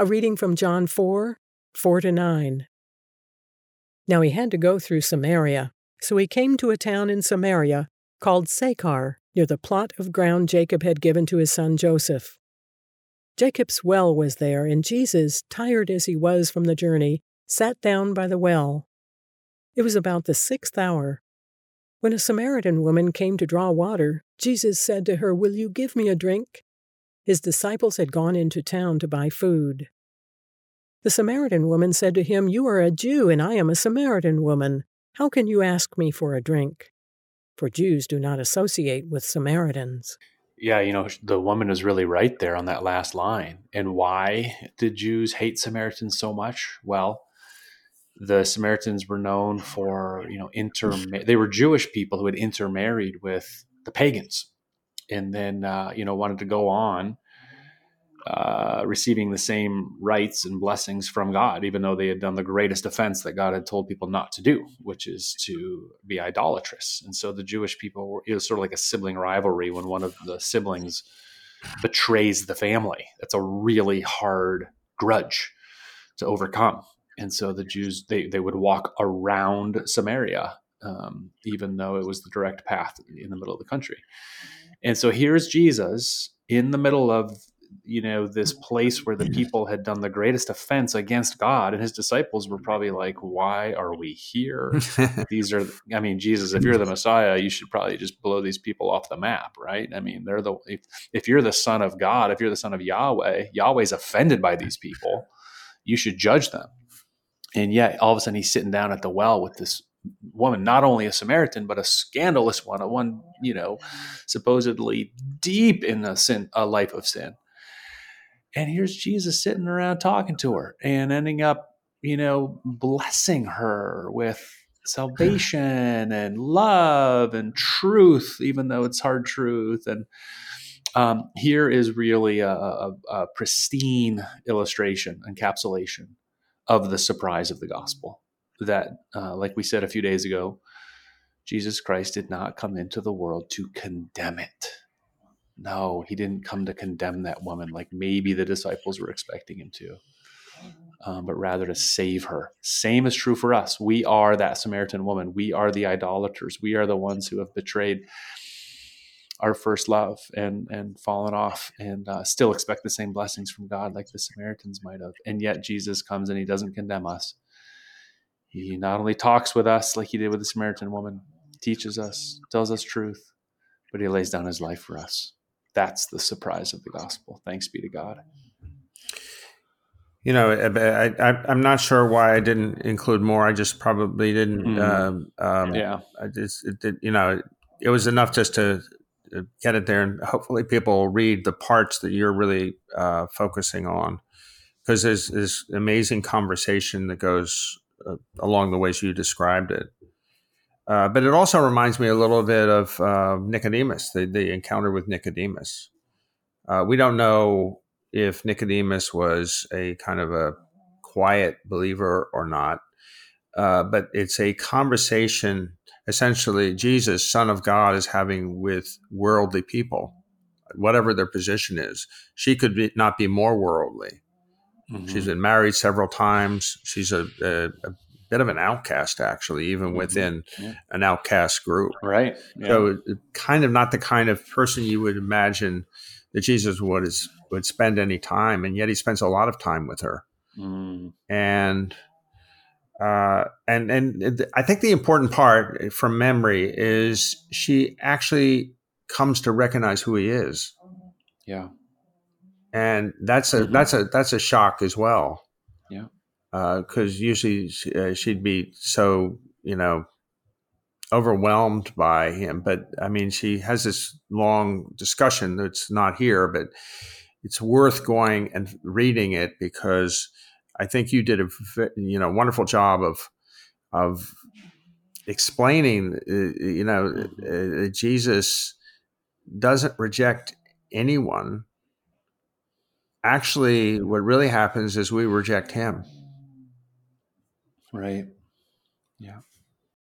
A reading from John 4 4 to 9. Now he had to go through Samaria, so he came to a town in Samaria called Sychar, near the plot of ground Jacob had given to his son Joseph. Jacob's well was there, and Jesus, tired as he was from the journey, sat down by the well. It was about the sixth hour. When a Samaritan woman came to draw water, Jesus said to her, Will you give me a drink? His disciples had gone into town to buy food. The Samaritan woman said to him, You are a Jew, and I am a Samaritan woman. How can you ask me for a drink? For Jews do not associate with Samaritans. Yeah, you know, the woman is really right there on that last line. And why did Jews hate Samaritans so much? Well, the Samaritans were known for, you know, inter they were Jewish people who had intermarried with the pagans and then uh, you know wanted to go on uh, receiving the same rights and blessings from God, even though they had done the greatest offense that God had told people not to do, which is to be idolatrous. And so the Jewish people were, it was sort of like a sibling rivalry when one of the siblings betrays the family. That's a really hard grudge to overcome. And so the Jews, they, they would walk around Samaria, um, even though it was the direct path in the middle of the country. Mm-hmm. And so here's Jesus in the middle of you know this mm-hmm. place where the people had done the greatest offense against God and his disciples were probably mm-hmm. like why are we here? These are I mean Jesus if you're the Messiah you should probably just blow these people off the map right? I mean they're the if, if you're the son of God if you're the son of Yahweh Yahweh's offended by these people you should judge them. And yet all of a sudden he's sitting down at the well with this woman, not only a Samaritan, but a scandalous one, a one, you know, supposedly deep in a sin, a life of sin. And here's Jesus sitting around talking to her and ending up, you know, blessing her with salvation and love and truth, even though it's hard truth. And um, here is really a, a, a pristine illustration, encapsulation of the surprise of the gospel that, uh, like we said a few days ago, Jesus Christ did not come into the world to condemn it. No, he didn't come to condemn that woman like maybe the disciples were expecting him to, um, but rather to save her. Same is true for us. We are that Samaritan woman. We are the idolaters. We are the ones who have betrayed our first love and and fallen off and uh, still expect the same blessings from God like the Samaritans might have. And yet Jesus comes and he doesn't condemn us. He not only talks with us like he did with the Samaritan woman, teaches us, tells us truth, but he lays down his life for us. That's the surprise of the gospel. Thanks be to God. You know, I, am not sure why I didn't include more. I just probably didn't. Mm. Um, um, yeah, I just, it, it, you know, it was enough just to get it there, and hopefully people read the parts that you're really uh, focusing on, because there's this amazing conversation that goes uh, along the ways you described it. Uh, but it also reminds me a little bit of uh, Nicodemus, the, the, encounter with Nicodemus. Uh, we don't know if Nicodemus was a kind of a quiet believer or not, uh, but it's a conversation essentially Jesus, Son of God, is having with worldly people, whatever their position is. She could be, not be more worldly. Mm-hmm. She's been married several times. She's a, a, a, bit of an outcast, actually, even mm-hmm. within yeah. an outcast group. Right. Yeah. So, kind of not the kind of person you would imagine that Jesus would is, would spend any time, and yet he spends a lot of time with her. Mm. And uh, and and I think the important part from memory is she actually comes to recognize who he is. Yeah and that's a mm-hmm. that's a that's a shock as well. Yeah, because uh, usually she, uh, she'd be so you know overwhelmed by him. But I mean, she has this long discussion that's not here, but it's worth going and reading it because I think you did a you know wonderful job of of explaining. Uh, you know, mm-hmm. uh, Jesus doesn't reject anyone actually what really happens is we reject him. Right. Yeah